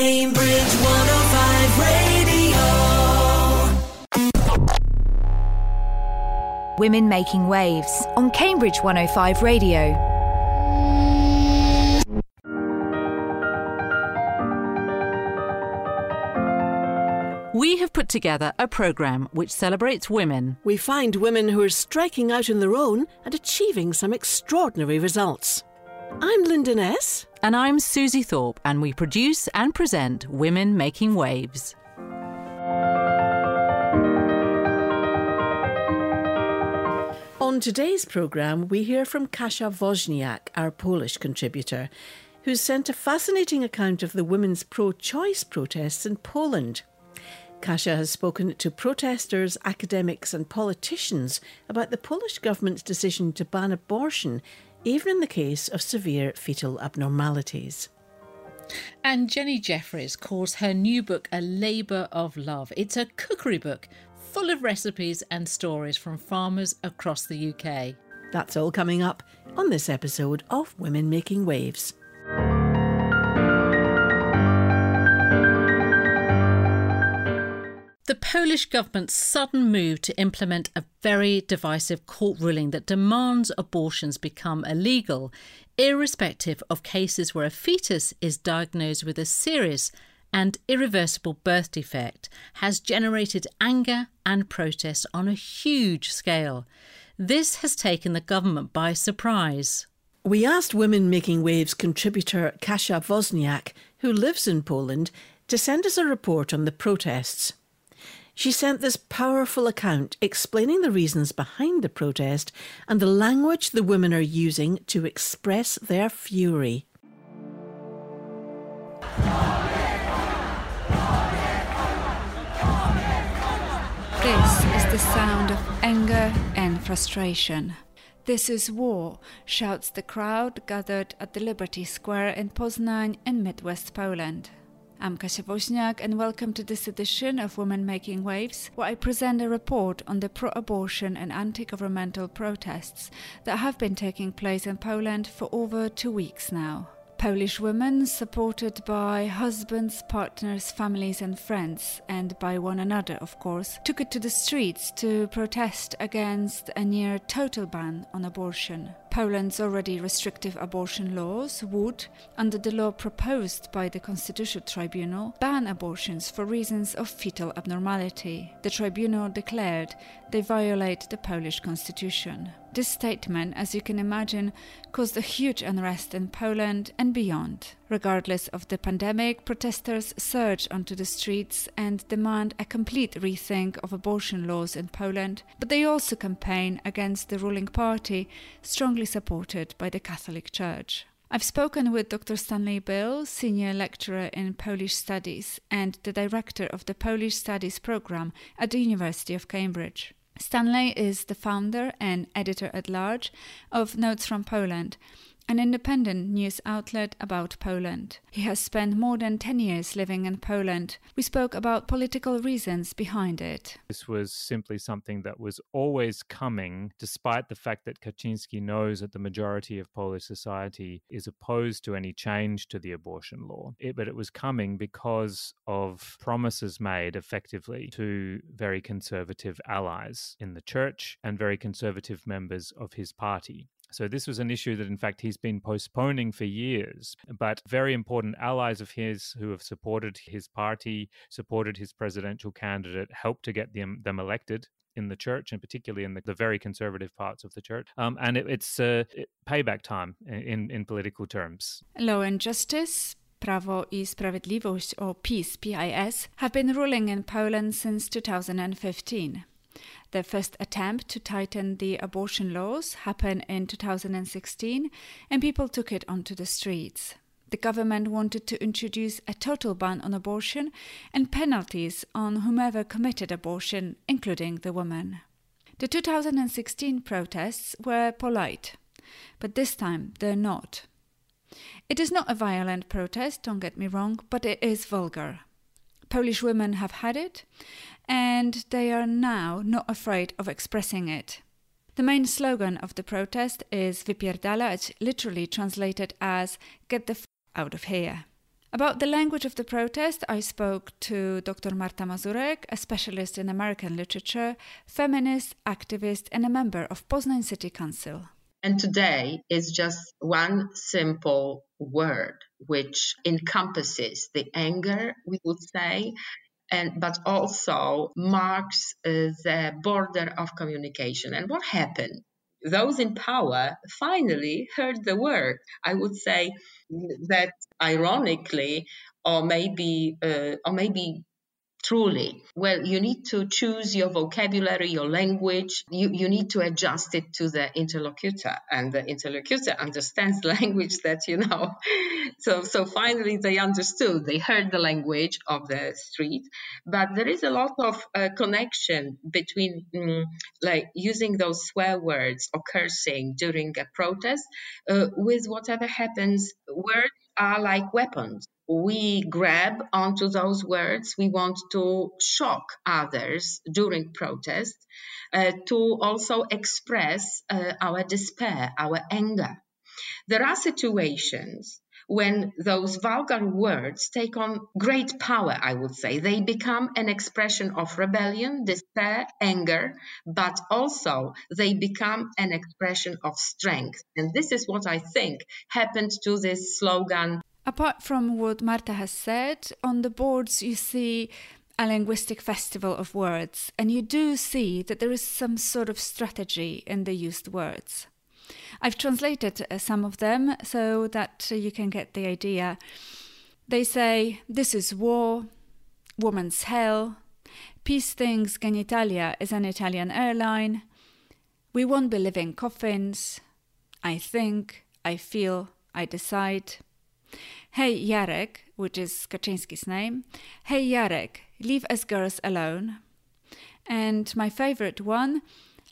Cambridge 105 Radio. Women Making Waves on Cambridge 105 Radio. We have put together a programme which celebrates women. We find women who are striking out on their own and achieving some extraordinary results. I'm Linda Ness. And I'm Susie Thorpe, and we produce and present Women Making Waves. On today's programme, we hear from Kasia Wozniak, our Polish contributor, who sent a fascinating account of the women's pro choice protests in Poland. Kasia has spoken to protesters, academics, and politicians about the Polish government's decision to ban abortion, even in the case of severe fetal abnormalities. And Jenny Jeffries calls her new book a labour of love. It's a cookery book full of recipes and stories from farmers across the UK. That's all coming up on this episode of Women Making Waves. The Polish government's sudden move to implement a very divisive court ruling that demands abortions become illegal, irrespective of cases where a fetus is diagnosed with a serious and irreversible birth defect, has generated anger and protest on a huge scale. This has taken the government by surprise. We asked Women Making Waves contributor Kasia Wozniak, who lives in Poland, to send us a report on the protests. She sent this powerful account explaining the reasons behind the protest and the language the women are using to express their fury. This is the sound of anger and frustration. This is war, shouts the crowd gathered at the Liberty Square in Poznań in Midwest Poland. I'm Kasia Wozniak, and welcome to this edition of Women Making Waves, where I present a report on the pro abortion and anti governmental protests that have been taking place in Poland for over two weeks now. Polish women, supported by husbands, partners, families, and friends, and by one another, of course, took it to the streets to protest against a near total ban on abortion. Poland's already restrictive abortion laws would, under the law proposed by the Constitutional Tribunal, ban abortions for reasons of fetal abnormality. The tribunal declared they violate the Polish constitution. This statement, as you can imagine, caused a huge unrest in Poland and beyond. Regardless of the pandemic, protesters surge onto the streets and demand a complete rethink of abortion laws in Poland, but they also campaign against the ruling party, strongly supported by the Catholic Church. I've spoken with Dr. Stanley Bill, senior lecturer in Polish studies and the director of the Polish Studies program at the University of Cambridge. Stanley is the founder and editor at large of Notes from Poland, an independent news outlet about Poland. He has spent more than 10 years living in Poland. We spoke about political reasons behind it. This was simply something that was always coming, despite the fact that Kaczynski knows that the majority of Polish society is opposed to any change to the abortion law. It, but it was coming because of promises made effectively to very conservative allies in the church and very conservative members of his party. So, this was an issue that, in fact, he's been postponing for years. But very important allies of his who have supported his party, supported his presidential candidate, helped to get them, them elected in the church and particularly in the, the very conservative parts of the church. Um, and it, it's uh, payback time in, in political terms. Law and justice, Prawo i Sprawiedliwość, or PiS, PIS, have been ruling in Poland since 2015. The first attempt to tighten the abortion laws happened in 2016, and people took it onto the streets. The government wanted to introduce a total ban on abortion and penalties on whomever committed abortion, including the woman. The 2016 protests were polite, but this time they're not. It is not a violent protest, don't get me wrong, but it is vulgar. Polish women have had it, and they are now not afraid of expressing it. The main slogan of the protest is Wypierdalać, literally translated as Get the f out of here. About the language of the protest, I spoke to Dr. Marta Mazurek, a specialist in American literature, feminist, activist, and a member of Poznan City Council. And today is just one simple word which encompasses the anger, we would say, and but also marks uh, the border of communication. And what happened? Those in power finally heard the word. I would say that ironically, or maybe, uh, or maybe truly. Well you need to choose your vocabulary your language. You, you need to adjust it to the interlocutor and the interlocutor understands language that you know. So so finally they understood. They heard the language of the street. But there is a lot of uh, connection between um, like using those swear words or cursing during a protest uh, with whatever happens words are like weapons we grab onto those words. We want to shock others during protest, uh, to also express uh, our despair, our anger. There are situations when those vulgar words take on great power, I would say. They become an expression of rebellion, despair, anger, but also they become an expression of strength. And this is what I think happened to this slogan Apart from what Marta has said, on the boards you see a linguistic festival of words, and you do see that there is some sort of strategy in the used words. I've translated uh, some of them so that uh, you can get the idea. They say, This is war, woman's hell, peace things genitalia is an Italian airline, we won't be living coffins, I think, I feel, I decide. Hey Jarek, which is Kaczynski's name. Hey Jarek, leave us girls alone. And my favorite one,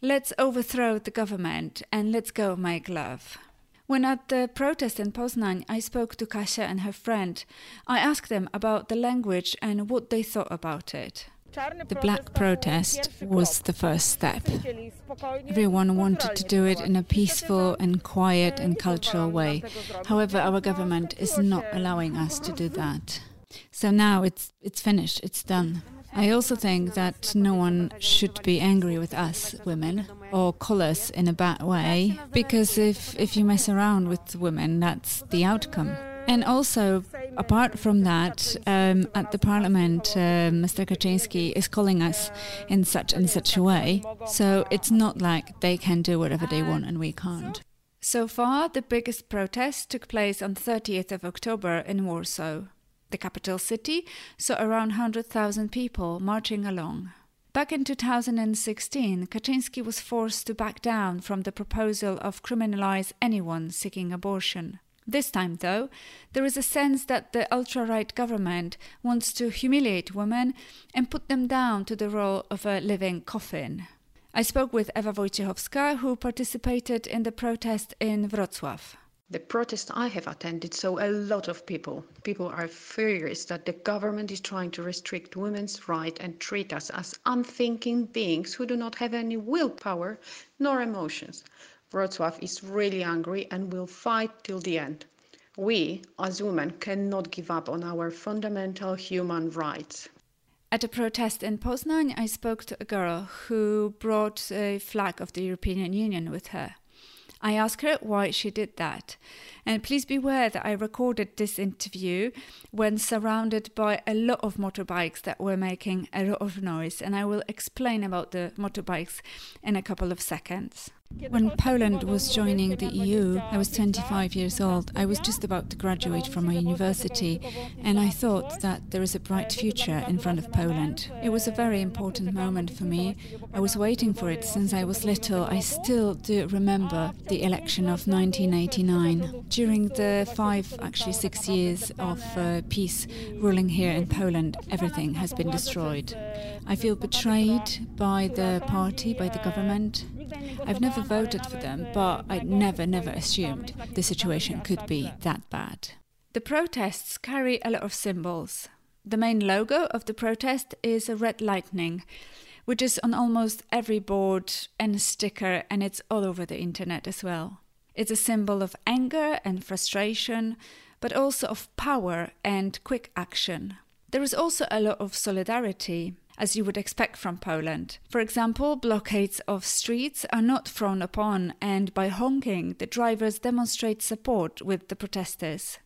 let's overthrow the government and let's go make love. When at the protest in Poznan, I spoke to Kasia and her friend. I asked them about the language and what they thought about it. The black protest was the first step. Everyone wanted to do it in a peaceful and quiet and cultural way. However, our government is not allowing us to do that. So now it's it's finished, it's done. I also think that no one should be angry with us women or call us in a bad way because if if you mess around with women that's the outcome. And also, apart from that, um, at the parliament, uh, Mr. Kaczynski is calling us in such and such a way. So it's not like they can do whatever they want and we can't. So far, the biggest protest took place on 30th of October in Warsaw. The capital city saw around 100,000 people marching along. Back in 2016, Kaczynski was forced to back down from the proposal of criminalize anyone seeking abortion. This time, though, there is a sense that the ultra right government wants to humiliate women and put them down to the role of a living coffin. I spoke with Eva Wojciechowska, who participated in the protest in Wrocław. The protest I have attended saw a lot of people. People are furious that the government is trying to restrict women's rights and treat us as unthinking beings who do not have any willpower nor emotions. Wrocław is really angry and will fight till the end. We, as women, cannot give up on our fundamental human rights. At a protest in Poznan, I spoke to a girl who brought a flag of the European Union with her. I asked her why she did that. And please beware that I recorded this interview when surrounded by a lot of motorbikes that were making a lot of noise, and I will explain about the motorbikes in a couple of seconds. When Poland was joining the EU, I was 25 years old. I was just about to graduate from my university, and I thought that there is a bright future in front of Poland. It was a very important moment for me. I was waiting for it since I was little. I still do remember the election of 1989. During the five, actually six years of uh, PiS ruling here in Poland, everything has been destroyed. I feel betrayed by the party, by the government. I've never voted for them, but I never, never assumed the situation could be that bad. The protests carry a lot of symbols. The main logo of the protest is a red lightning, which is on almost every board and sticker, and it's all over the internet as well. It's a symbol of anger and frustration, but also of power and quick action. There is also a lot of solidarity, as you would expect from Poland. For example, blockades of streets are not frowned upon, and by honking, the drivers demonstrate support with the protesters.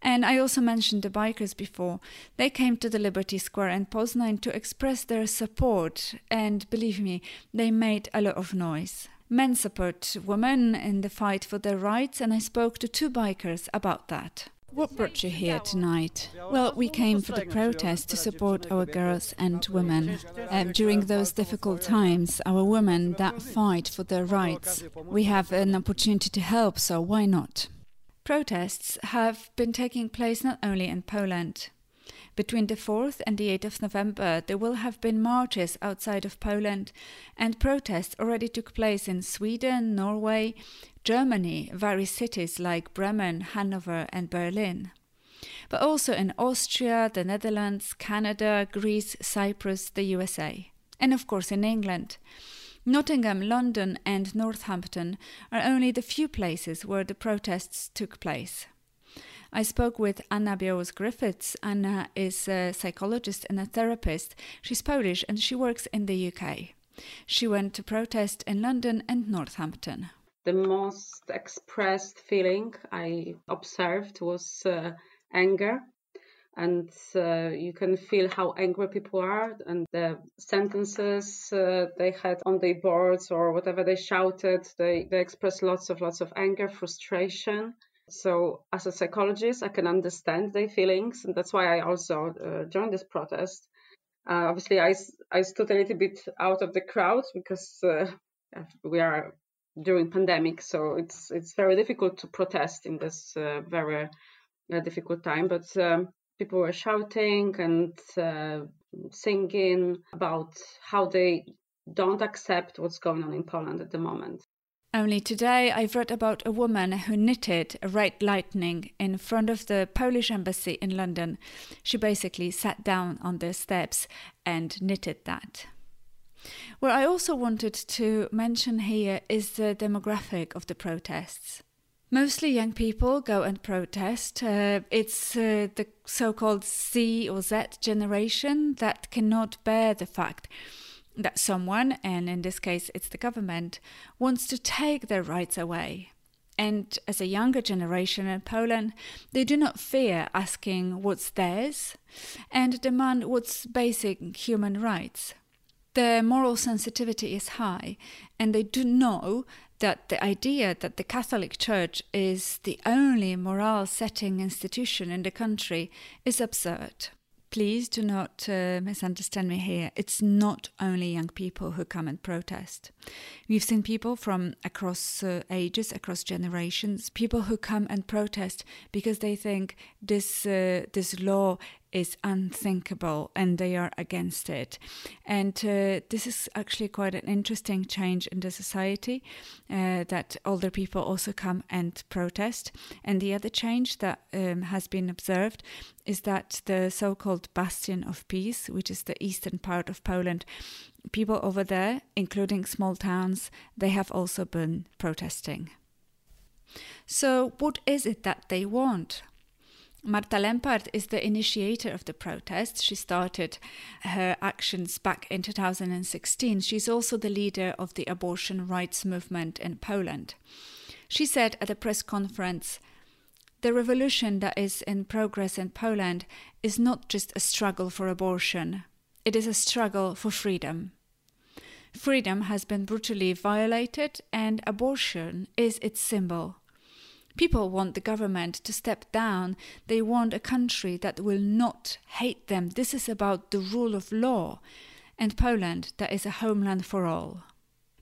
And I also mentioned the bikers before. They came to the Liberty Square in Poznan to express their support, and believe me, they made a lot of noise. Men support women in the fight for their rights, and I spoke to two bikers about that. What brought you here tonight? Well, we came for the protest to support our girls and women. Um, during those difficult times, our women that fight for their rights, we have an opportunity to help, so why not? Protests have been taking place not only in Poland. Between the 4th and the 8th of November, there will have been marches outside of Poland, and protests already took place in Sweden, Norway, Germany, various cities like Bremen, Hanover, and Berlin. But also in Austria, the Netherlands, Canada, Greece, Cyprus, the USA, and of course in England. Nottingham, London, and Northampton are only the few places where the protests took place. I spoke with Anna Białos Griffiths. Anna is a psychologist and a therapist. She's Polish and she works in the UK. She went to protest in London and Northampton. The most expressed feeling I observed was uh, anger and uh, you can feel how angry people are and the sentences uh, they had on their boards or whatever they shouted they, they expressed lots of lots of anger frustration so as a psychologist i can understand their feelings and that's why i also uh, joined this protest uh, obviously I, I stood a little bit out of the crowd because uh, we are during pandemic so it's it's very difficult to protest in this uh, very difficult time but um, people were shouting and uh, singing about how they don't accept what's going on in Poland at the moment. Only today I've read about a woman who knitted a red lightning in front of the Polish embassy in London. She basically sat down on the steps and knitted that. What I also wanted to mention here is the demographic of the protests. Mostly young people go and protest. Uh, it's uh, the so called C or Z generation that cannot bear the fact that someone, and in this case it's the government, wants to take their rights away. And as a younger generation in Poland, they do not fear asking what's theirs and demand what's basic human rights. Their moral sensitivity is high, and they do know that the idea that the Catholic Church is the only moral setting institution in the country is absurd. Please do not uh, misunderstand me here. It's not only young people who come and protest. We've seen people from across uh, ages, across generations, people who come and protest because they think this uh, this law is unthinkable and they are against it. And uh, this is actually quite an interesting change in the society uh, that older people also come and protest. And the other change that um, has been observed is that the so called Bastion of PiS, which is the eastern part of Poland, people over there, including small towns, they have also been protesting. So, what is it that they want? Marta Lempart is the initiator of the protest. She started her actions back in 2016. She's also the leader of the abortion rights movement in Poland. She said at a press conference, the revolution that is in progress in Poland is not just a struggle for abortion, it is a struggle for freedom. Freedom has been brutally violated, and abortion is its symbol. People want the government to step down. They want a country that will not hate them. This is about the rule of law. And Poland, that is a homeland for all.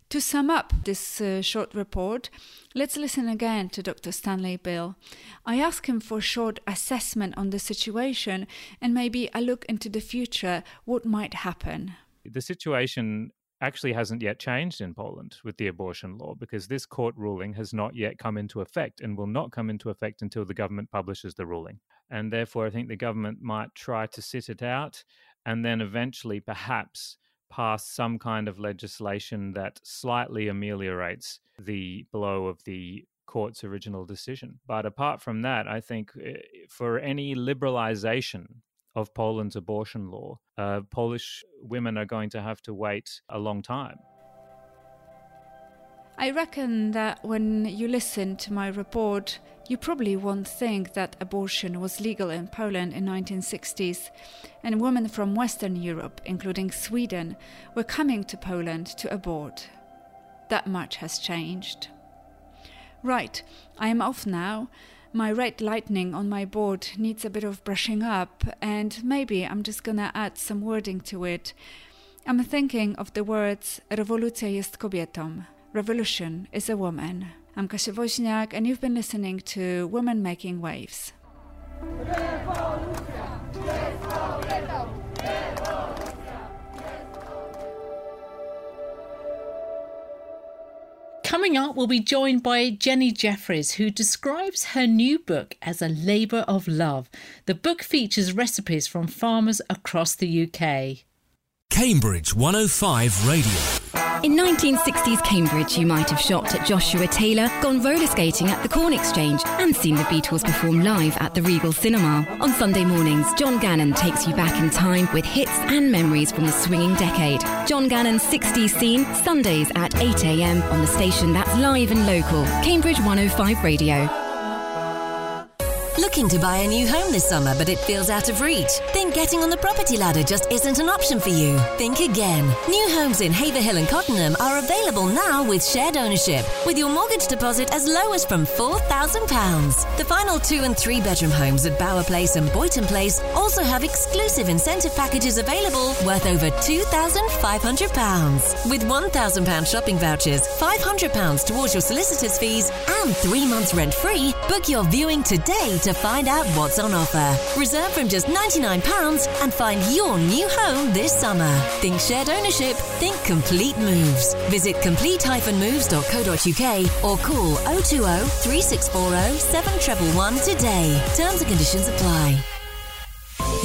To sum up this uh, short report, let's listen again to Dr. Stanley Bill. I ask him for a short assessment on the situation and maybe a look into the future, what might happen. The situation actually hasn't yet changed in Poland with the abortion law because this court ruling has not yet come into effect and will not come into effect until the government publishes the ruling. And therefore, I think the government might try to sit it out and then eventually perhaps pass some kind of legislation that slightly ameliorates the blow of the court's original decision. But apart from that, I think eh, for any liberalization of Poland's abortion law, uh, Polish women are going to have to wait a long time. I reckon that when you listen to my report, you probably won't think that abortion was legal in Poland in 1960s, and women from Western Europe, including Sweden, were coming to Poland to abort. That much has changed. Right, I am off now. My red lightning on my board needs a bit of brushing up, and maybe I'm just gonna add some wording to it. I'm thinking of the words Rewolucja jest kobietą. Revolution is a woman. I'm Kasia Woźniak, and you've been listening to Women Making Waves. Coming up, we'll be joined by Jenny Jeffries, who describes her new book as a labour of love. The book features recipes from farmers across the UK. Cambridge 105 Radio. In 1960s Cambridge, you might have shopped at Joshua Taylor, gone roller skating at the Corn Exchange, and seen the Beatles perform live at the Regal Cinema. On Sunday mornings, John Gannon takes you back in time with hits and memories from the swinging decade. John Gannon's 60s scene, Sundays at 8am on the station that's live and local. Cambridge 105 Radio. Looking to buy a new home this summer, but it feels out of reach? Think getting on the property ladder just isn't an option for you? Think again. New homes in Haverhill and Cottenham are available now with shared ownership, with your mortgage deposit as low as from £4,000. The final two and three bedroom homes at Bower Place and Boyton Place also have exclusive incentive packages available worth over £2,500. With £1,000 shopping vouchers, £500 towards your solicitor's fees, and three months rent free, book your viewing today to find out what's on offer. Reserve from just £99 and find your new home this summer. Think shared ownership, think complete moves. Visit complete-moves.co.uk or call 020 3640 7111 today. Terms and conditions apply.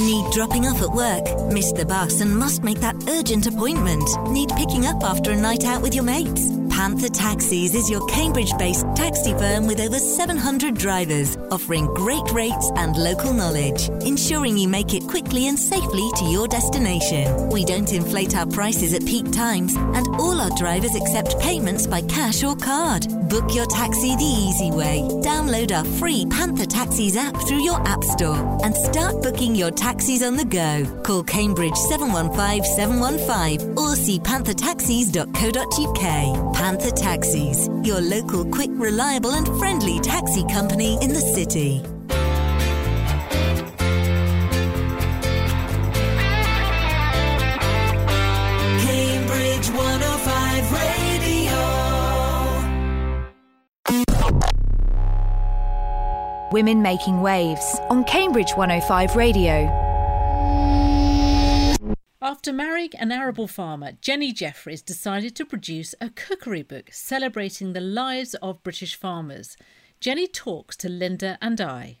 Need dropping off at work? Missed the bus and must make that urgent appointment? Need picking up after a night out with your mates? Panther Taxis is your Cambridge based taxi firm with over 700 drivers, offering great rates and local knowledge, ensuring you make it quickly and safely to your destination. We don't inflate our prices at peak times, and all our drivers accept payments by cash or card. Book your taxi the easy way. Download our free Panther Taxis app through your App Store and start booking your taxis on the go. Call Cambridge 715 715 or see panthertaxis.co.uk. Panther Taxis, your local, quick, reliable, and friendly taxi company in the city. Cambridge 105 Radio. Women Making Waves on Cambridge 105 Radio. After marrying an arable farmer, Jenny Jeffries decided to produce a cookery book celebrating the lives of British farmers. Jenny talks to Linda and I.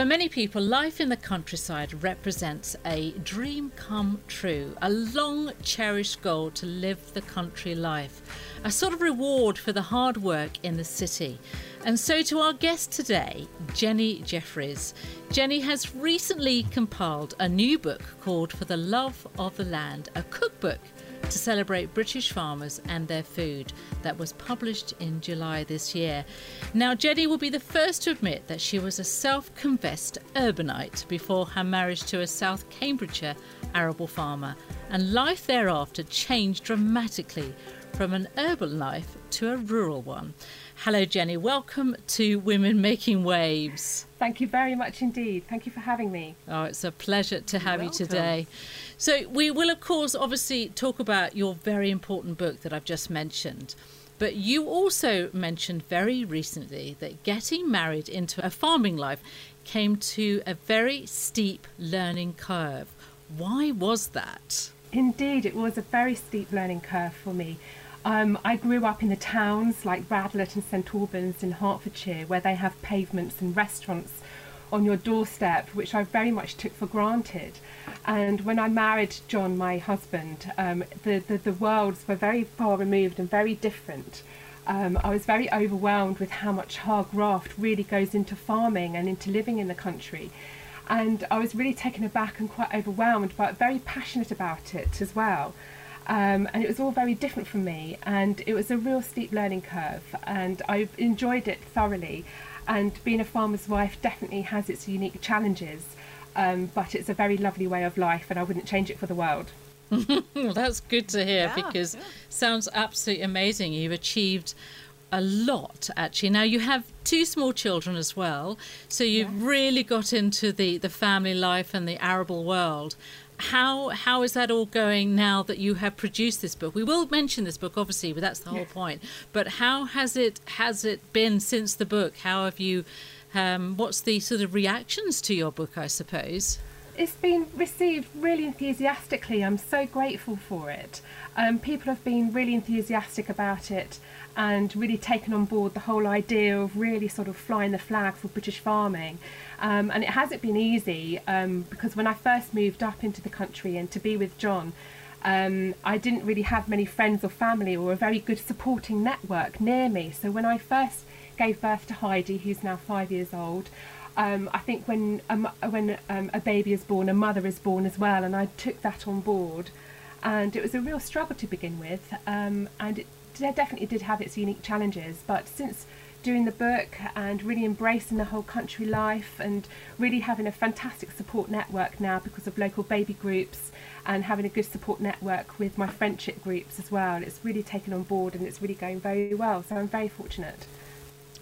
For many people, life in the countryside represents a dream come true, a long cherished goal to live the country life, a sort of reward for the hard work in the city. And so, to our guest today, Jenny Jeffries. Jenny has recently compiled a new book called For the Love of the Land, a cookbook to celebrate British farmers and their food that was published in July this year. Now, Jenny will be the first to admit that she was a self confessed urbanite before her marriage to a South Cambridgeshire arable farmer, and life thereafter changed dramatically from an urban life to a rural one. Hello, Jenny. Welcome to Women Making Waves. Thank you very much indeed. Thank you for having me. Oh, it's a pleasure to have You're you today. So, we will, of course, obviously talk about your very important book that I've just mentioned. But you also mentioned very recently that getting married into a farming life came to a very steep learning curve. Why was that? Indeed, it was a very steep learning curve for me. Um, I grew up in the towns like Radlett and St Albans in Hertfordshire, where they have pavements and restaurants on your doorstep, which I very much took for granted. And when I married John, my husband, um, the, the, the worlds were very far removed and very different. Um, I was very overwhelmed with how much hard graft really goes into farming and into living in the country. And I was really taken aback and quite overwhelmed, but very passionate about it as well. Um, and it was all very different from me, and it was a real steep learning curve, and I enjoyed it thoroughly. And being a farmer's wife definitely has its unique challenges, um, but it's a very lovely way of life, and I wouldn't change it for the world. well, that's good to hear yeah, because yeah. sounds absolutely amazing. You've achieved a lot actually. Now you have two small children as well, so you've really got into the the family life and the arable world how how is that all going now that you have produced this book? We will mention this book, obviously, but that's the whole point. But how has it has it been since the book? How have you? Um, what's the sort of reactions to your book? I suppose it's been received really enthusiastically. I'm so grateful for it. Um, people have been really enthusiastic about it and really taken on board the whole idea of really sort of flying the flag for British farming. Um, and it hasn't been easy um, because when I first moved up into the country and to be with John, um, I didn't really have many friends or family or a very good supporting network near me. So when I first gave birth to Heidi, who's now five years old, um, I think when a, when um, a baby is born, a mother is born as well, and I took that on board. And it was a real struggle to begin with, um, and it definitely did have its unique challenges. But since doing the book and really embracing the whole country life and really having a fantastic support network now because of local baby groups and having a good support network with my friendship groups as well. It's really taken on board and it's really going very well. So I'm very fortunate.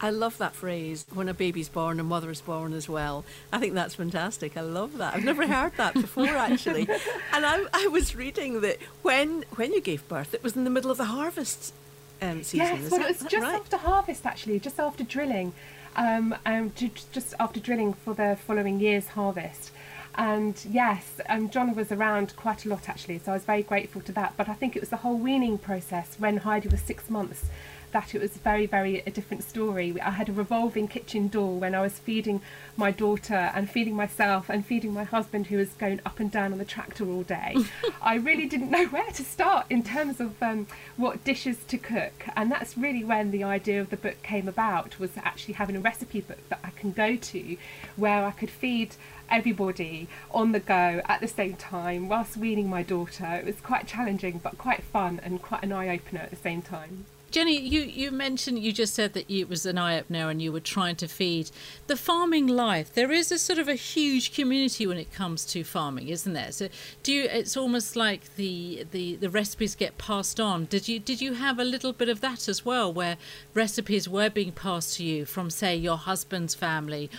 I love that phrase, when a baby's born, a mother is born as well. I think that's fantastic. I love that. I've never heard that before, actually. and I, I was reading that when, when you gave birth, it was in the middle of the harvest um, season. Yes, well, it was just right? after harvest, actually, just after drilling, um, um, just after drilling for the following year's harvest. And yes, um, John was around quite a lot actually, so I was very grateful to that. But I think it was the whole weaning process when Heidi was six months that it was very, very a different story. I had a revolving kitchen door when I was feeding my daughter and feeding myself and feeding my husband, who was going up and down on the tractor all day. I really didn't know where to start in terms of um, what dishes to cook, and that's really when the idea of the book came about. Was actually having a recipe book that I can go to, where I could feed everybody on the go at the same time whilst weaning my daughter. It was quite challenging, but quite fun and quite an eye opener at the same time. Jenny, you, you mentioned, you just said that it was an eye opener and you were trying to feed the farming life. There is a sort of a huge community when it comes to farming, isn't there? So do you, it's almost like the, the, the recipes get passed on. Did you, did you have a little bit of that as well, where recipes were being passed to you from, say, your husband's family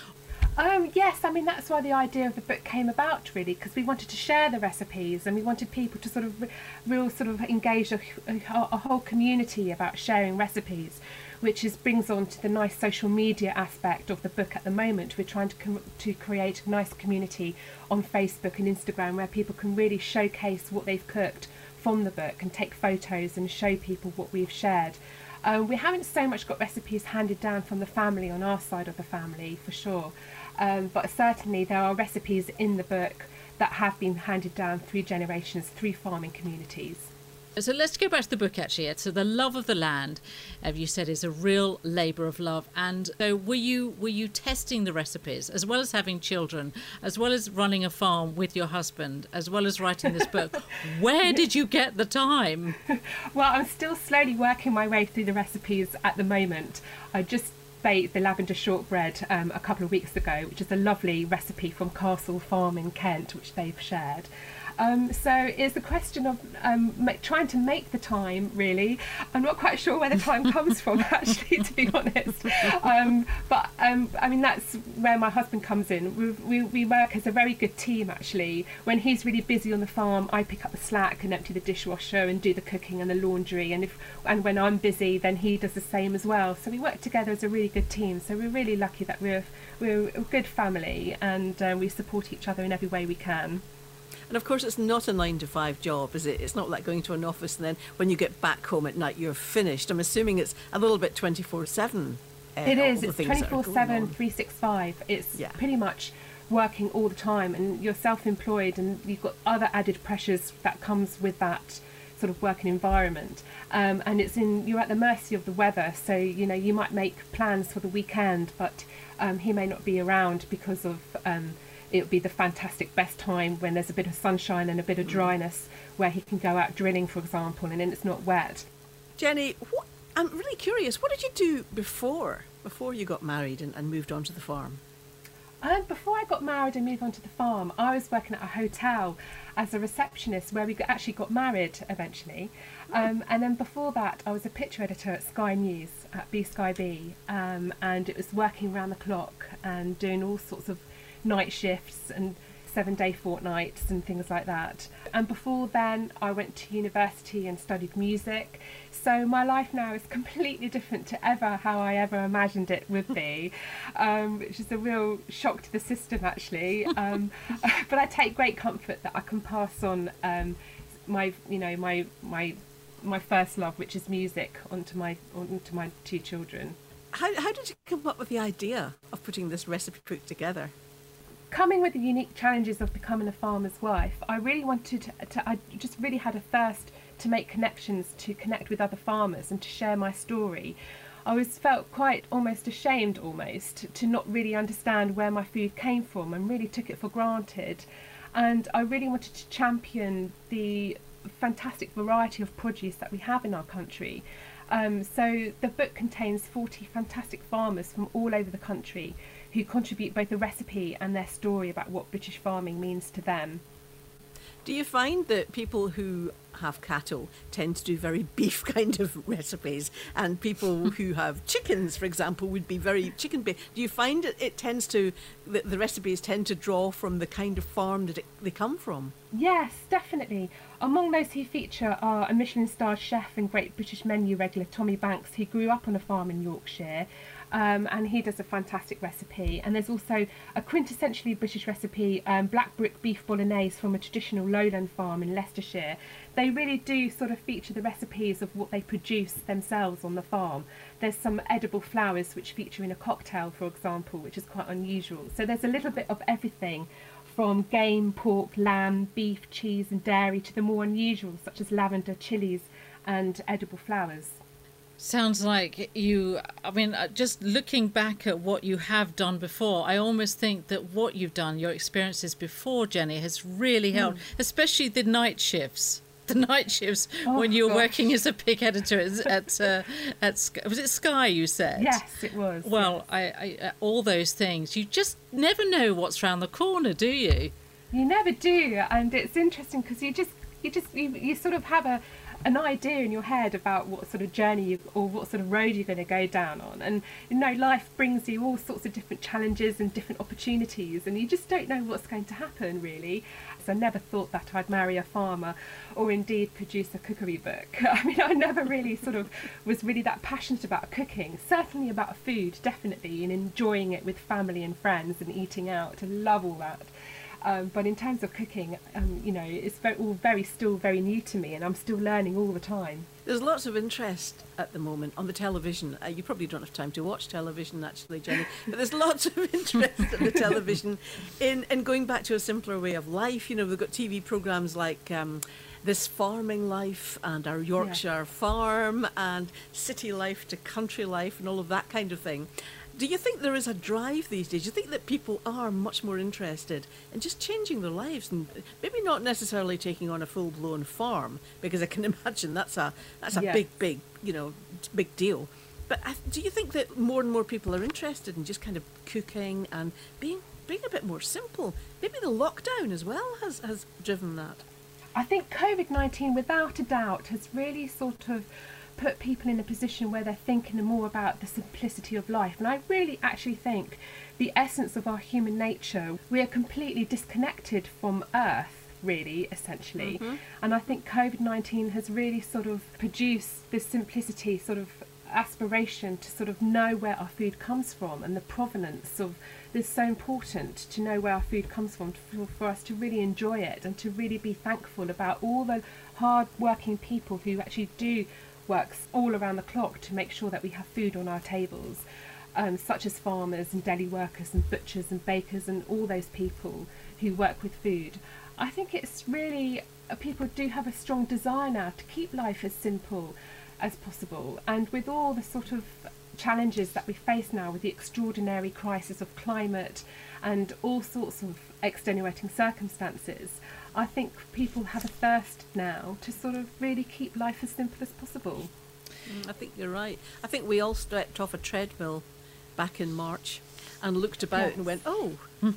um, yes, I mean that's why the idea of the book came about, really, because we wanted to share the recipes and we wanted people to sort of re- real sort of engage a, a, a, whole community about sharing recipes, which is brings on to the nice social media aspect of the book at the moment. We're trying to to create a nice community on Facebook and Instagram where people can really showcase what they've cooked from the book and take photos and show people what we've shared. Um, we haven't so much got recipes handed down from the family on our side of the family for sure. Um, but certainly there are recipes in the book that have been handed down through generations through farming communities. So let's go back to the book actually. So the love of the land, as you said, is a real labour of love. And so were you were you testing the recipes as well as having children, as well as running a farm with your husband, as well as writing this book? Where did you get the time? well, I'm still slowly working my way through the recipes at the moment. I just baked the lavender shortbread um, a couple of weeks ago, which is a lovely recipe from Castle Farm in Kent, which they've shared. Um, so it's the question of um, trying to make the time, really. I'm not quite sure where the time comes from, actually, to be honest. Um, but um, I mean, that's where my husband comes in. We, we, we, work as a very good team, actually. When he's really busy on the farm, I pick up the slack and empty the dishwasher and do the cooking and the laundry. And if and when I'm busy, then he does the same as well. So we work together as a really good team. So we're really lucky that we're we're a good family and uh, we support each other in every way we can. And of course, it's not a nine to five job, is it? It's not like going to an office and then when you get back home at night, you're finished. I'm assuming it's a little bit 24 7 Uh, it is. It's things that are 24 going 7, 365. It's Yeah. pretty much working all the time, and you're self employed, and you've got other added pressures that comes with that sort of working environment. Um, and it's in you're at the mercy of the weather, so you know you might make plans for the weekend, but um, he may not be around because of. Um, it would be the fantastic best time when there's a bit of sunshine and a bit of Mm. dryness where he can go out drilling, for example, and then it's not wet. Jenny, what, I'm really curious. What did you do before before you got married and, and moved on to the farm? And before I got married and moved on to the farm, I was working at a hotel as a receptionist where we actually got married eventually. Um, and then before that, I was a picture editor at Sky News at B Sky B, um, and it was working round the clock and doing all sorts of night shifts and seven day fortnights and things like that. And before then, I went to university and studied music. So my life now is completely different to ever how I ever imagined it would be, um, which is a real shock to the system actually. Um, but I take great comfort that I can pass on um, my, you know, my my my first love, which is music, onto my onto my two children. How, how did you come up with the idea of putting this recipe book together? Coming with the unique challenges of becoming a farmer's wife, I really wanted to, to, I just really had a thirst to make connections, to connect with other farmers and to share my story. I was felt quite almost ashamed almost to not really understand where my food came from and really took it for granted. And I really wanted to champion the fantastic variety of produce that we have in our country. Um, so the book contains 40 fantastic farmers from all over the country who contribute both a recipe and their story about what British farming means to them. Do you find that people who have cattle tend to do very beef kind of recipes, and people who have chickens, for example, would be very chicken based? Do you find it, it tends to the, the recipes tend to draw from the kind of farm that it, they come from? Yes, definitely. Among those who feature are a Michelin starred chef and Great British Menu regular Tommy Banks, who grew up on a farm in Yorkshire. Um, and he does a fantastic recipe. And there's also a quintessentially British recipe, um, black brick beef bolognese from a traditional lowland farm in Leicestershire. They really do sort of feature the recipes of what they produce themselves on the farm. There's some edible flowers which feature in a cocktail, for example, which is quite unusual. So there's a little bit of everything from game, pork, lamb, beef, cheese, and dairy to the more unusual, such as lavender, chilies, and edible flowers. Sounds like you. I mean, uh, just looking back at what you have done before, I almost think that what you've done, your experiences before, Jenny, has really helped, Mm. especially the night shifts. The night shifts Oh, when you were gosh. working as a pig editor at at, uh, at Sky- was it Sky? You said Yes, it was. Well, I, I uh, all those things. You just never know what's round the corner, do you? You never do, and it's interesting because you just you just you, you sort of have a an idea in your head about what sort of journey you, or what sort of road you're going to go down on and you know life brings you all sorts of different challenges and different opportunities and you just don't know what's going to happen really so I never thought that I'd marry a farmer or indeed produce a cookery book. I mean I never really sort of was really that passionate about cooking certainly about food definitely and enjoying it with family and friends and eating out. I love all that um, but in terms of cooking, um, you know, it's very, all very still very new to me, and I'm still learning all the time. There's lots of interest at the moment on the television. Uh, you probably don't have time to watch television, actually, Jenny, but there's lots of interest at the television in, in going back to a simpler way of life. You know, we've got TV programs like um, This Farming Life and Our Yorkshire Farm and City Life to Country Life and all of that kind of thing. Do you think there is a drive these days? Do you think that people are much more interested in just changing their lives and maybe not necessarily taking on a full blown farm because I can imagine that's a that's a big big you know big deal. But I, do you think that more and more people are interested in just kind of cooking and being being a bit more simple? Maybe the lockdown as well has has driven that. I think COVID 19, without a doubt, has really sort of put people in a position where they're thinking more about the simplicity of life. And I really actually think the essence of our human nature, we are completely disconnected from Earth, really, essentially. Mhm. And I think COVID 19 has really sort of produced this simplicity, sort of aspiration to sort of know where our food comes from and the provenance of it's so important to know where our food comes from for, for us to really enjoy it and to really be thankful about all the hard working people who actually do works all around the clock to make sure that we have food on our tables um, such as farmers and deli workers and butchers and bakers and all those people who work with food. I think it's really, uh, people do have a strong desire now to keep life as simple as possible. And with all the sort of challenges that we face now with the extraordinary crisis of climate and all sorts of extenuating circumstances, I think people have a thirst now to sort of really keep life as simple as possible. Mm, I think you're right. I think we all stepped off a treadmill back in March and looked about yes. and went, "Oh,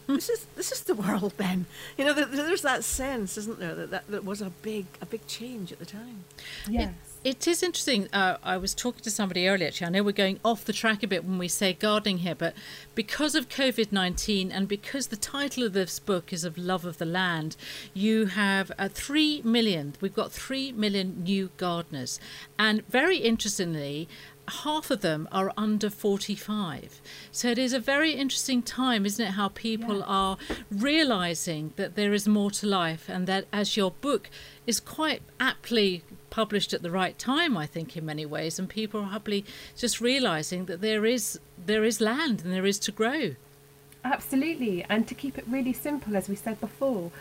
this is this is the world." Then you know, there's that sense, isn't there, that, that that was a big a big change at the time. Yes. It is interesting. Uh, I was talking to somebody earlier. Actually, I know we're going off the track a bit when we say gardening here, but because of COVID nineteen and because the title of this book is of love of the land, you have uh, three million. We've got three million new gardeners, and very interestingly, half of them are under 45. So it is a very interesting time, isn't it? How people yeah. are realizing that there is more to life, and that as your book is quite aptly published at the right time, I think, in many ways, and people are probably just realizing that there is there is land and there is to grow. Absolutely, and to keep it really simple, as we said before.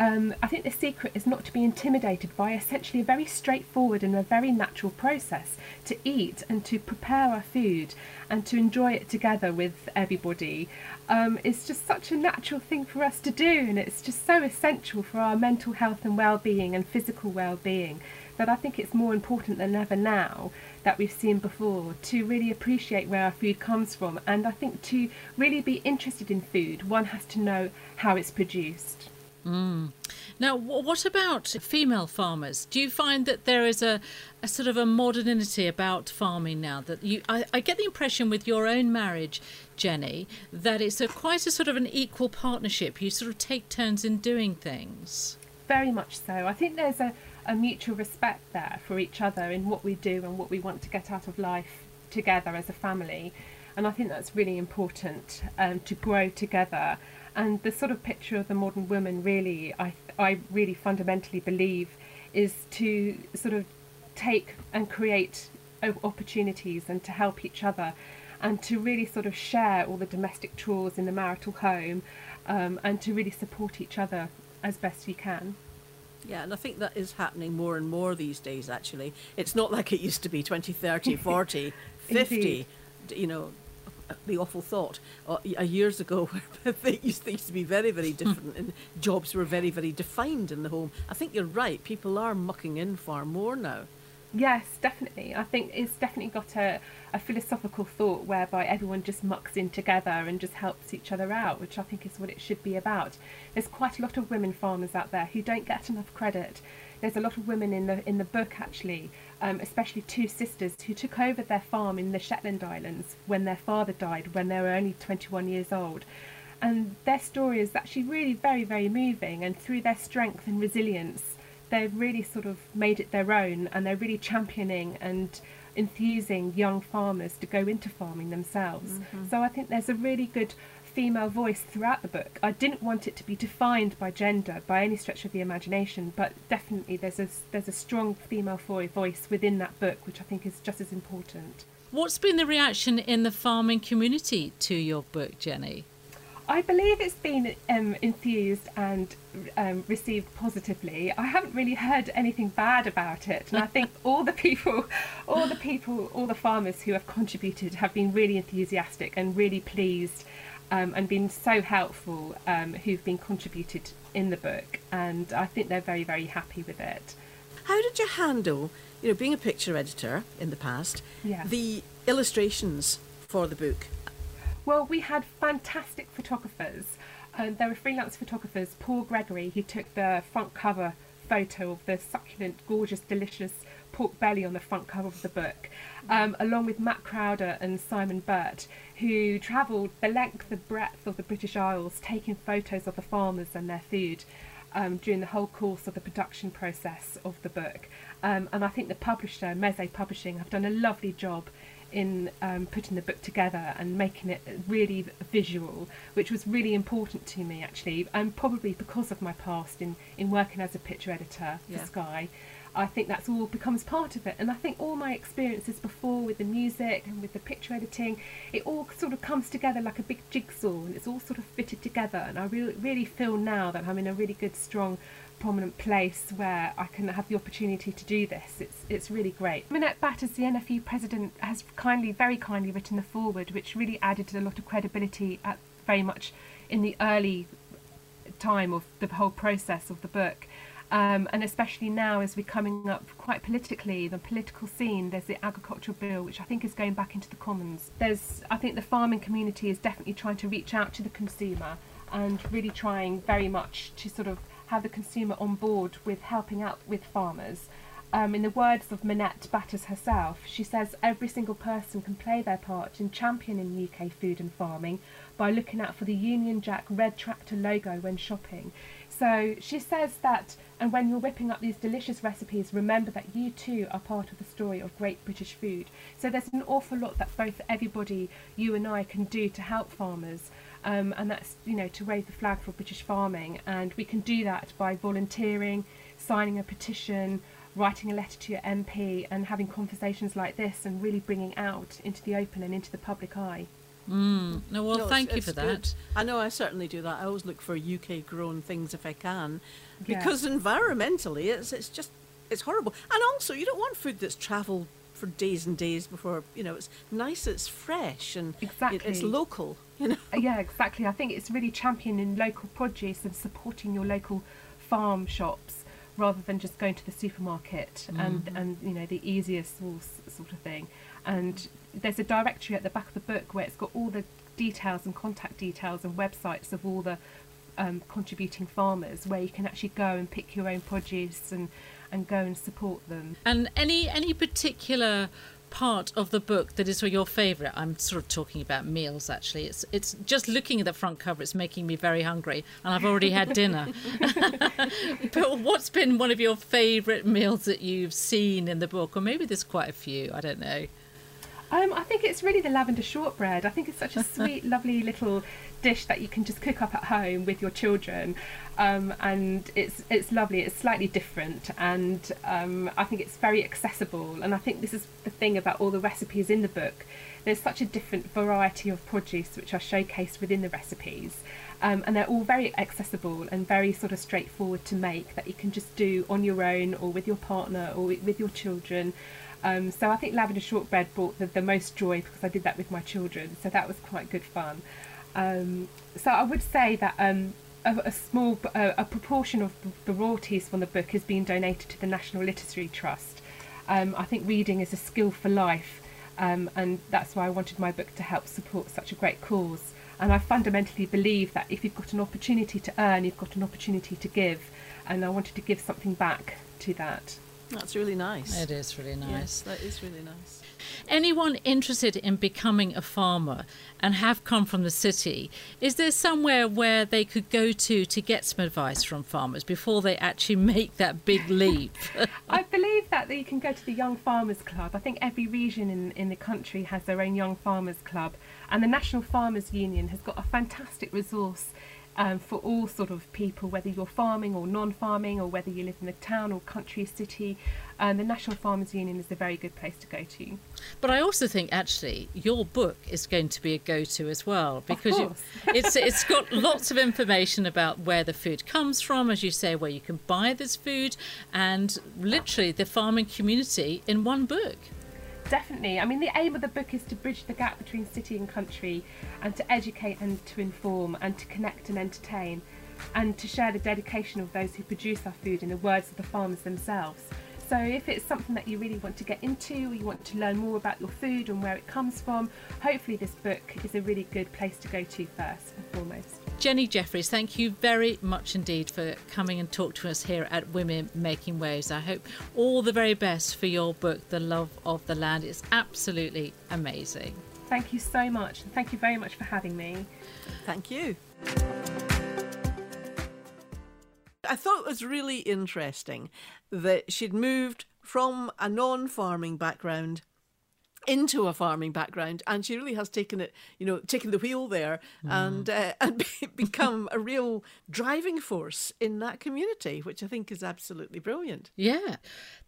Um, I think the secret is not to be intimidated by essentially a very straightforward and a very natural process to eat and to prepare our food and to enjoy it together with everybody. Um, it's just such a natural thing for us to do, and it's just so essential for our mental health and well-being and physical well-being that I think it's more important than ever now that we've seen before to really appreciate where our food comes from. And I think to really be interested in food, one has to know how it's produced. Mm. Now, what about female farmers? Do you find that there is a, a sort of a modernity about farming now? That you, I, I get the impression with your own marriage, Jenny, that it's a quite a sort of an equal partnership. You sort of take turns in doing things. Very much so. I think there's a, a mutual respect there for each other in what we do and what we want to get out of life together as a family. And I think that's really important um, to grow together and the sort of picture of the modern woman really I I really fundamentally believe is to sort of take and create opportunities and to help each other and to really sort of share all the domestic chores in the marital home um, and to really support each other as best we can. Yeah, and I think that is happening more and more these days, actually. It's not like it used to be 20, 30, 40, 50. you know, the awful thought uh, years ago where things used to be very, very different and jobs were very, very defined in the home. I think you're right. People are mucking in far more now. Yes, definitely. I think it's definitely got a, a philosophical thought whereby everyone just mucks in together and just helps each other out, which I think is what it should be about. There's quite a lot of women farmers out there who don't get enough credit. There's a lot of women in the in the book actually um, especially two sisters who took over their farm in the Shetland Islands when their father died when they were only 21 years old. And their story is actually really very, very moving. And through their strength and resilience, they've really sort of made it their own and they're really championing and enthusing young farmers to go into farming themselves. Mm-hmm. So I think there's a really good female voice throughout the book. I didn't want it to be defined by gender by any stretch of the imagination, but definitely there's a there's a strong female voice within that book, which I think is just as important. What's been the reaction in the farming community to your book, Jenny? I believe it's been um, enthused and um, received positively. I haven't really heard anything bad about it, and I think all the people, all the people, all the farmers who have contributed have been really enthusiastic and really pleased um, and been so helpful um, who've been contributed in the book, and I think they're very, very happy with it. How did you handle, you know, being a picture editor in the past, yeah. the illustrations for the book? Well, we had fantastic photographers. Um, there were freelance photographers, Paul Gregory, who took the front cover photo of the succulent, gorgeous, delicious pork belly on the front cover of the book, um, along with Matt Crowder and Simon Burt, who travelled the length and breadth of the British Isles taking photos of the farmers and their food um, during the whole course of the production process of the book. Um, and I think the publisher, Meze Publishing, have done a lovely job in um, putting the book together and making it really visual, which was really important to me actually, and probably because of my past in, in working as a picture editor for yeah. Sky. I think that's all becomes part of it. And I think all my experiences before with the music and with the picture editing, it all sort of comes together like a big jigsaw and it's all sort of fitted together. And I really, really feel now that I'm in a really good, strong, prominent place where I can have the opportunity to do this. It's it's really great. Minette Batters, the NFU president, has kindly, very kindly written the foreword, which really added a lot of credibility at very much in the early time of the whole process of the book. Um, and especially now as we're coming up quite politically, the political scene, there's the agricultural bill, which I think is going back into the Commons. There's, I think the farming community is definitely trying to reach out to the consumer and really trying very much to sort of have the consumer on board with helping out with farmers. Um, in the words of Minette Batters herself, she says every single person can play their part in championing UK food and farming by looking out for the Union Jack red tractor logo when shopping. So she says that, and when you're whipping up these delicious recipes, remember that you too are part of the story of great British food. So there's an awful lot that both everybody, you and I, can do to help farmers. Um, and that's you know to raise the flag for British farming, and we can do that by volunteering, signing a petition, writing a letter to your MP, and having conversations like this, and really bringing out into the open and into the public eye. Mm. No, well, no, thank you for that. Good. I know I certainly do that. I always look for UK grown things if I can, because environmentally, it's it's just it's horrible. And also, you don't want food that's travelled for days and days before you know it's nice. It's fresh and exactly it's local. You know. Yeah, exactly. I think it's really championing local produce and supporting your local farm shops rather than just going to the supermarket mm-hmm. and and you know the easiest source sort of thing and there's a directory at the back of the book where it's got all the details and contact details and websites of all the um, contributing farmers where you can actually go and pick your own produce and and go and support them and any any particular part of the book that is for your favorite. I'm sort of talking about meals actually. It's it's just looking at the front cover it's making me very hungry and i've already had dinner. But what's been one of your favorite meals that you've seen in the book? Or maybe there's quite a few i don't know um, I think it's really the lavender shortbread. I think it's such a sweet, lovely little dish that you can just cook up at home with your children, um, and it's it's lovely. It's slightly different, and um, I think it's very accessible. And I think this is the thing about all the recipes in the book. There's such a different variety of produce which are showcased within the recipes. Um, and they're all very accessible and very sort of straightforward to make that you can just do on your own or with your partner or with your children um, so I think lavender shortbread brought the, the, most joy because I did that with my children. So that was quite good fun. Um, so I would say that um, a, a, small uh, a proportion of the royalties from the book has been donated to the National Literacy Trust. Um, I think reading is a skill for life, um, and that's why I wanted my book to help support such a great cause. And I fundamentally believe that if you've got an opportunity to earn, you've got an opportunity to give, and I wanted to give something back to that. That's really nice. It is really nice. Yes, that is really nice. Anyone interested in becoming a farmer and have come from the city, is there somewhere where they could go to to get some advice from farmers before they actually make that big leap? I believe that you can go to the Young Farmers Club. I think every region in, in the country has their own Young Farmers Club, and the National Farmers Union has got a fantastic resource um, for all sort of people, whether you're farming or non-farming, or whether you live in the town or country, city. Um, the National Farmers Union is a very good place to go to. But I also think actually your book is going to be a go-to as well because you, it's it's got lots of information about where the food comes from, as you say, where you can buy this food, and literally the farming community in one book. Definitely. I mean, the aim of the book is to bridge the gap between city and country and to educate and to inform and to connect and entertain and to share the dedication of those who produce our food in the words of the farmers themselves. So if it's something that you really want to get into or you want to learn more about your food and where it comes from, hopefully this book is a really good place to go to first and foremost. Jenny Jeffries, thank you very much indeed for coming and talk to us here at Women Making Waves. I hope all the very best for your book, The Love of the Land. It's absolutely amazing. Thank you so much. and Thank you very much for having me. Thank you. I thought it was really interesting that she'd moved from a non farming background into a farming background, and she really has taken it, you know, taken the wheel there, mm. and uh, and become a real driving force in that community, which I think is absolutely brilliant. Yeah,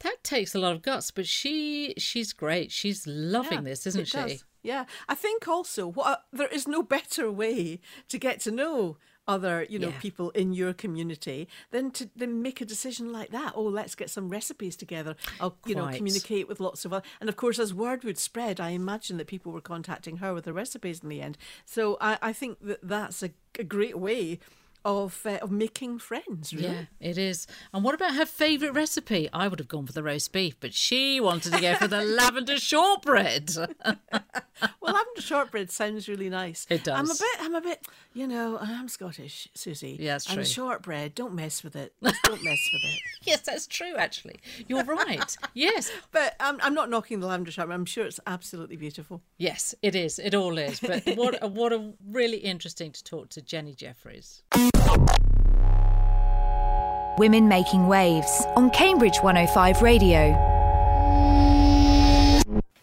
that takes a lot of guts, but she she's great. She's loving yeah, this, isn't she? Does. Yeah, I think also what there is no better way to get to know other you know yeah. people in your community then to then make a decision like that oh let's get some recipes together. I'll you know communicate with lots of other and of course as word would spread i imagine that people were contacting her with the recipes in the end. So i, I think that that's a, a great way of uh, of making friends. Really. Yeah, it is. And what about her favourite recipe? I would have gone for the roast beef, but she wanted to go for the lavender shortbread. well, lavender shortbread sounds really nice. It does. I'm a bit. I'm a bit. You know, I'm Scottish, Susie. Yeah, that's true. And shortbread, don't mess with it. Just don't mess with it. yes, that's true. Actually, you're right. yes, but I'm, I'm not knocking the lavender shortbread. I'm sure it's absolutely beautiful. Yes, it is. It all is. But what what a really interesting to talk to Jenny Jeffries. Women Making Waves on Cambridge 105 Radio.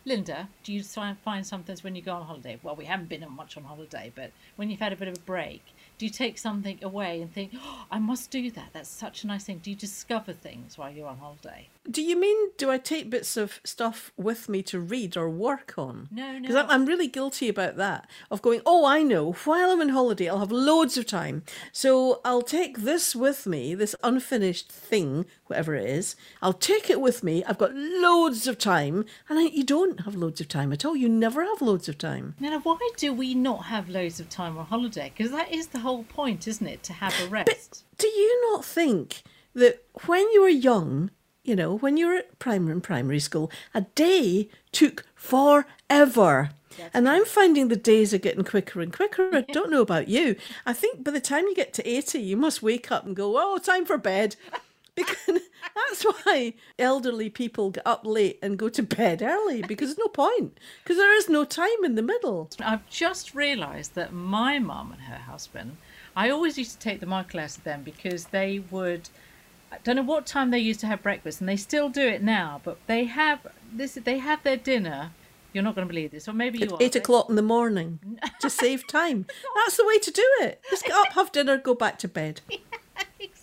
Linda, do you find sometimes when you go on holiday? Well, we haven't been much on holiday, but when you've had a bit of a break, do you take something away and think, oh, I must do that? That's such a nice thing. Do you discover things while you're on holiday? Do you mean do I take bits of stuff with me to read or work on? No, no. Because I'm, I'm really guilty about that of going. Oh, I know. While I'm on holiday, I'll have loads of time, so I'll take this with me, this unfinished thing, whatever it is. I'll take it with me. I've got loads of time, and I, you don't have loads of time at all. You never have loads of time. Now, why do we not have loads of time on holiday? Because that is the whole point, isn't it? To have a rest. But do you not think that when you were young? You know, when you were at primary and primary school, a day took forever. That's and I'm finding the days are getting quicker and quicker. I don't know about you. I think by the time you get to 80, you must wake up and go, oh, time for bed. Because that's why elderly people get up late and go to bed early because there's no point because there is no time in the middle. I've just realised that my mum and her husband, I always used to take the Michael out of them because they would I don't know what time they used to have breakfast, and they still do it now. But they have this. They have their dinner. You're not going to believe this, or maybe you At are. Eight o'clock in the morning to save time. That's the way to do it. Just get up, have dinner, go back to bed.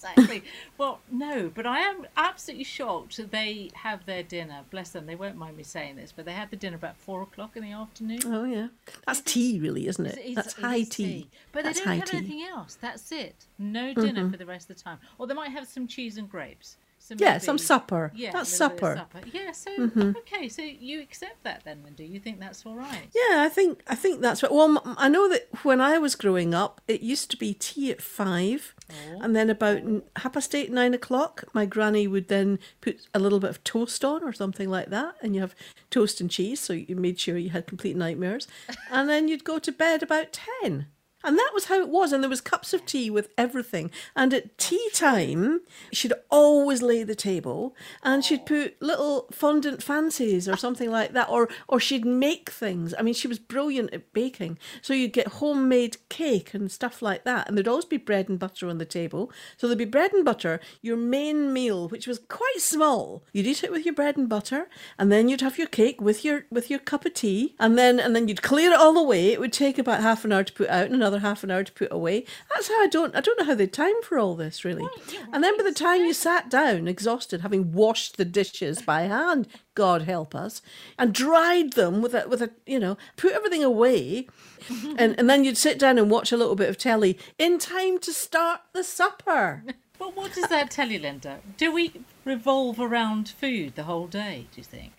exactly. well, no, but I am absolutely shocked that they have their dinner. Bless them, they won't mind me saying this, but they have the dinner about four o'clock in the afternoon. Oh yeah, that's tea, really, isn't it? It's, that's high tea. tea. But that's they don't have tea. anything else. That's it. No dinner Mhm. for the rest of the time. Or they might have some cheese and grapes. So Yeah, some supper. Yeah, That's a little bit of supper. supper. Yeah, so Mhm. okay, so you accept that then, Linda? You think that's all right? Yeah, I think I think that's right. Well, I know that when I was growing up, it used to be tea at five, and then about half past eight, nine o'clock, my granny would then put a little bit of toast on or something like that, and you have toast and cheese, so you made sure you had complete nightmares, and then you'd go to bed about ten. And that was how it was. And there was cups of tea with everything. And at tea time, she'd always lay the table and she'd put little fondant fancies or something like that. Or or she'd make things. I mean, she was brilliant at baking. So you'd get homemade cake and stuff like that. And there'd always be bread and butter on the table. So there'd be bread and butter, your main meal, which was quite small. You'd eat it with your bread and butter, and then you'd have your cake with your with your cup of tea, and then and then you'd clear it all away. It would take about half an hour to put out and another half an hour to put away. That's how I don't I don't know how they time for all this really. And then by the time you sat down, exhausted, having washed the dishes by hand, God help us, and dried them with a with a you know, put everything away, and and then you'd sit down and watch a little bit of telly in time to start the supper. Well, what does that tell you, Linda? Do we revolve around food the whole day? Do you think?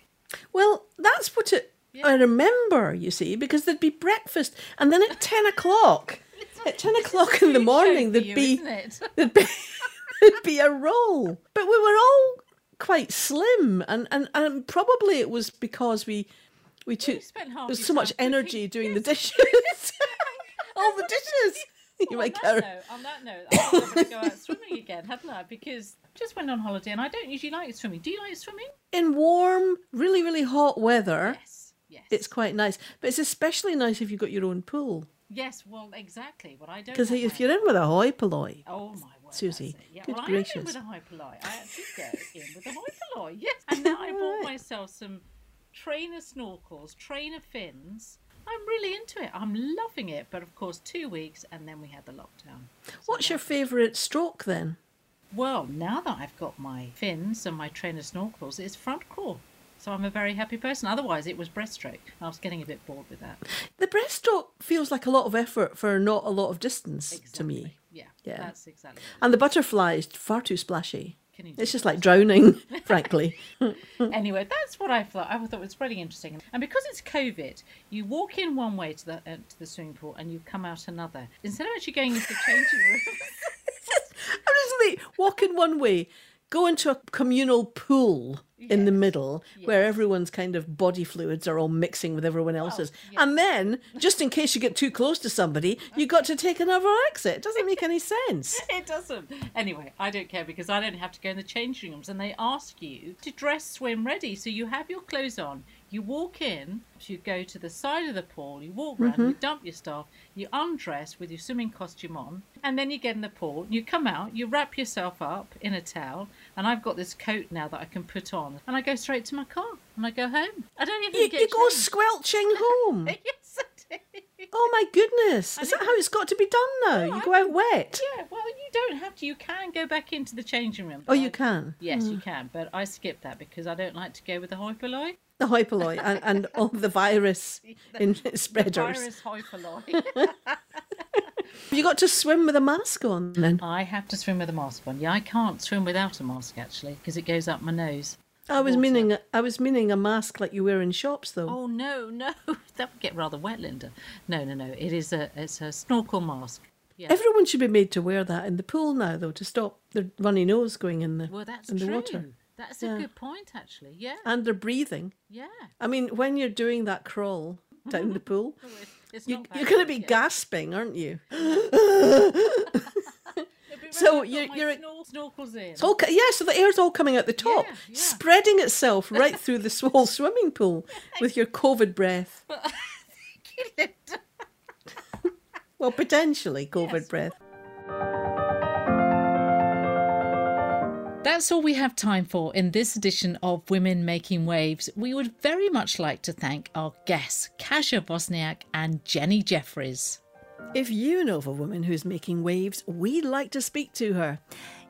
Well, that's what it. I remember, you see, because there'd be breakfast, and then at ten o'clock, at ten o'clock in the morning, there'd you, be there'd be there'd be a roll. But we were all quite slim, and and, and probably it was because we we took spent half there's your so much energy doing the dishes, all the dishes. You on, might that note, on that note, I'm going to go out swimming again, haven't I? Because I just went on holiday and I don't usually like swimming. Do you like swimming? in warm, really really hot weather. It's quite nice, but it's especially nice if you've got your own pool. Yes, well, exactly. What I don't Because if you're in with a hoi polloi, Oh my word, Susie. Yeah, good well, gracious. I am in with a high polloi. I actually go in with a high polloi. Yes, and now I bought myself some trainer snorkels, trainer fins. I'm really into it. I'm loving it. But of course, two weeks and then we had the lockdown. What's your favourite stroke then? Well, now that I've got my fins and my trainer snorkels, it's front crawl. So I'm a very happy person. Otherwise, it was breaststroke. I was getting a bit bored with that. The breaststroke feels like a lot of effort for not a lot of distance to me. Yeah, Yeah. that's exactly. And the butterfly is far too splashy. It's just like drowning, frankly. anyway, that's what I thought. I thought it was really interesting. And because it's COVID, you walk in one way to the uh, to the swimming pool and you come out another. Instead of actually going into the changing room, Honestly, walk in one way, go into a communal pool in the middle where everyone's kind of body fluids are all mixing with everyone else's. And then, just in case you get too close to somebody, you got to take another exit. It doesn't make any sense. it doesn't. Anyway, I don't care because I don't have to go in the changing rooms and they ask you to dress swim ready. So you have your clothes on, you walk in, you go to the side of the pool, you walk around, Mhm. you dump your stuff, you undress with your swimming costume on, and then you get in the pool, you come out, you wrap yourself up in a towel, and I've got this coat now that I can put on, and I go straight to my car and I go home. I don't even You, get you go squelching home. yes, I do. Oh my goodness. Is that how it's got to be done now? You go out wet? Yeah, well, you don't have to. You can go back into the changing room. Oh, you can? Yes, you Mm. can, but I skip that because I don't like to go with the polloi. The polloi and, and all the virus in The spreaders. virus hoi polloi. You got to swim with a mask on then. I have to swim with a mask on. Yeah, I can't swim without a mask actually because it goes up my nose. I was meaning I was meaning a mask like you wear in shops though. Oh no, no, that would get rather wet, Linda. No, no, no. It is a it's a snorkel mask. Yeah. Everyone should be made to wear that in the pool now though to stop the runny nose going in the Well, that's in the true. water. That's Yeah. a good point, actually. Yeah. And their breathing. Yeah. I mean, when you're doing that crawl down the pool, oh, It's you, you're going to be yeah. gasping, aren't you? so you're, you're snorkels in. it's all yeah. So the air's all coming out the top, spreading itself right through the whole swimming pool with your COVID breath. well, potentially COVID breath. That's all we have time for in this edition of Women Making Waves. We would very much like to thank our guests, Kasia Bosniak and Jenny Jeffries. If you know of a woman who's making waves, we'd like to speak to her.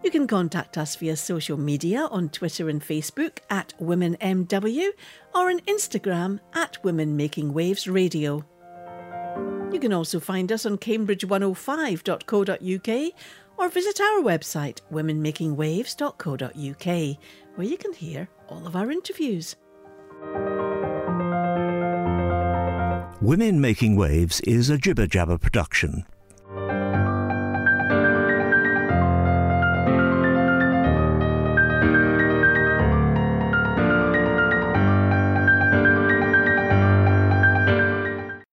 You can contact us via social media on Twitter and Facebook at WomenMW or on Instagram at Women Making Waves Radio. You can also find us on cambridge105.co.uk or visit our website womenmakingwaves.co.uk where you can hear all of our interviews. Women Making Waves is a Jibber Jabber production